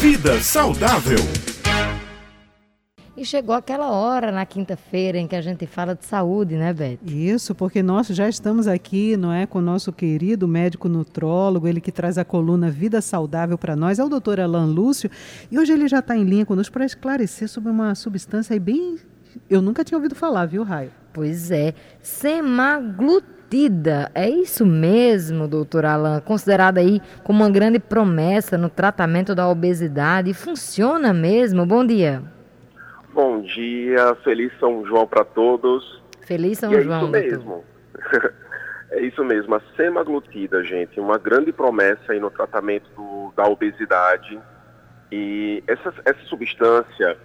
Vida saudável. E chegou aquela hora na quinta-feira em que a gente fala de saúde, né, Beth? Isso, porque nós já estamos aqui, não é, com o nosso querido médico nutrólogo, ele que traz a coluna Vida Saudável para nós, é o doutor Alan Lúcio, e hoje ele já está em linha conosco para esclarecer sobre uma substância aí bem... Eu nunca tinha ouvido falar, viu, Raio? Pois é, semaglutida. É isso mesmo, doutor Alan? Considerada aí como uma grande promessa no tratamento da obesidade. Funciona mesmo? Bom dia. Bom dia, feliz São João para todos. Feliz São e João. É isso mesmo. é isso mesmo, a semaglutida, gente, uma grande promessa aí no tratamento do, da obesidade. E essa, essa substância,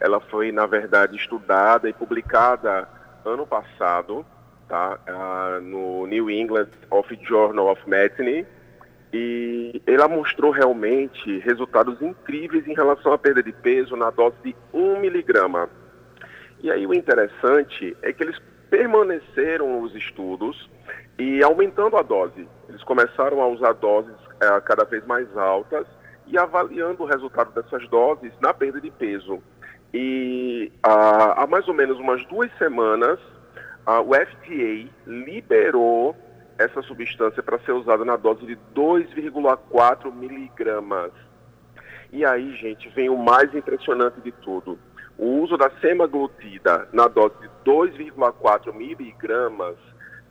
ela foi, na verdade, estudada e publicada ano passado, tá? Uh, no New England of Journal of Medicine, e ela mostrou realmente resultados incríveis em relação à perda de peso na dose de 1 miligrama. E aí o interessante é que eles permaneceram os estudos e aumentando a dose. Eles começaram a usar doses uh, cada vez mais altas e avaliando o resultado dessas doses na perda de peso. E uh, há mais ou menos umas duas semanas, uh, o FDA liberou essa substância para ser usada na dose de 2,4 miligramas. E aí, gente, vem o mais impressionante de tudo. O uso da semaglutida na dose de 2,4 miligramas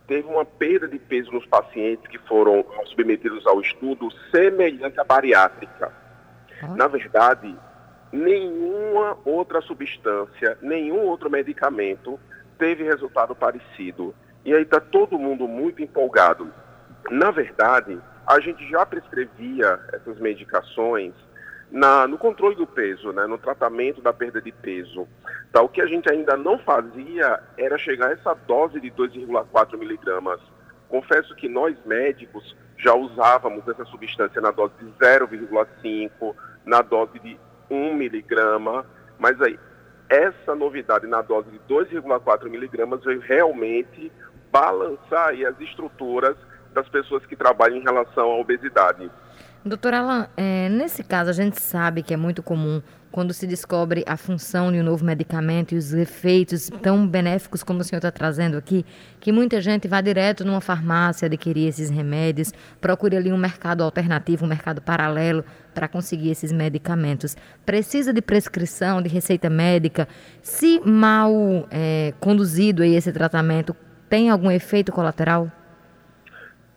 teve uma perda de peso nos pacientes que foram submetidos ao estudo semelhante à bariátrica. Ah. Na verdade, nenhuma outra substância, nenhum outro medicamento teve resultado parecido. E aí está todo mundo muito empolgado. Na verdade, a gente já prescrevia essas medicações na, no controle do peso, né, no tratamento da perda de peso. Tá, o que a gente ainda não fazia era chegar a essa dose de 2,4 miligramas. Confesso que nós médicos já usávamos essa substância na dose de 0,5, na dose de 1 miligrama, mas aí essa novidade na dose de 2,4 miligramas veio realmente balançar as estruturas das pessoas que trabalham em relação à obesidade. Doutor Alan, é, nesse caso a gente sabe que é muito comum quando se descobre a função de um novo medicamento e os efeitos tão benéficos como o senhor está trazendo aqui, que muita gente vá direto numa farmácia adquirir esses remédios, procure ali um mercado alternativo, um mercado paralelo para conseguir esses medicamentos. Precisa de prescrição, de receita médica. Se mal é, conduzido esse tratamento, tem algum efeito colateral?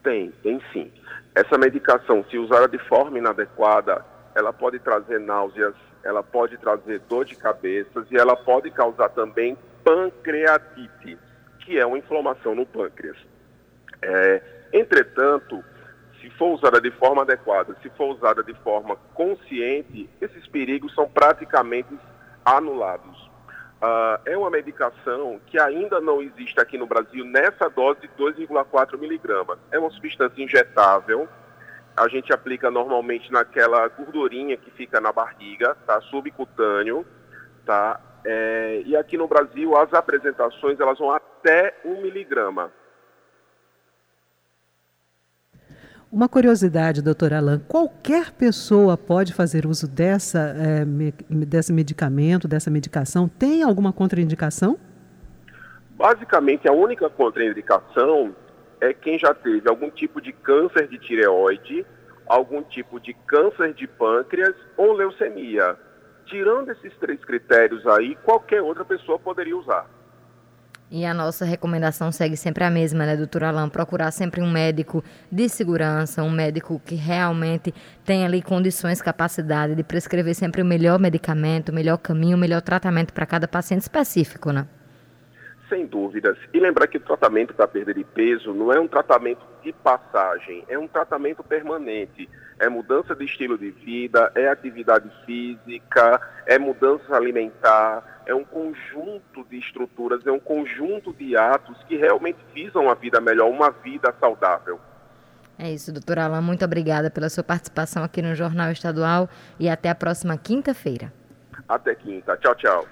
Tem, tem sim. Essa medicação, se usada de forma inadequada, ela pode trazer náuseas, ela pode trazer dor de cabeça e ela pode causar também pancreatite, que é uma inflamação no pâncreas. É, entretanto, se for usada de forma adequada, se for usada de forma consciente, esses perigos são praticamente anulados. Uh, é uma medicação que ainda não existe aqui no Brasil nessa dose de 2,4 miligramas. É uma substância injetável. A gente aplica normalmente naquela gordurinha que fica na barriga, tá? Subcutâneo, tá? É, e aqui no Brasil as apresentações elas vão até 1 miligrama. Uma curiosidade, doutor Alan, qualquer pessoa pode fazer uso dessa, é, me, desse medicamento, dessa medicação? Tem alguma contraindicação? Basicamente, a única contraindicação é quem já teve algum tipo de câncer de tireoide, algum tipo de câncer de pâncreas ou leucemia. Tirando esses três critérios aí, qualquer outra pessoa poderia usar. E a nossa recomendação segue sempre a mesma, né, doutora Alain? Procurar sempre um médico de segurança, um médico que realmente tenha ali condições, capacidade de prescrever sempre o melhor medicamento, o melhor caminho, o melhor tratamento para cada paciente específico, né? Sem dúvidas. E lembrar que o tratamento para perda de peso não é um tratamento de passagem, é um tratamento permanente. É mudança de estilo de vida, é atividade física, é mudança alimentar, é um conjunto de estruturas, é um conjunto de atos que realmente visam a vida melhor, uma vida saudável. É isso, doutora Alain. Muito obrigada pela sua participação aqui no Jornal Estadual e até a próxima quinta-feira. Até quinta. Tchau, tchau.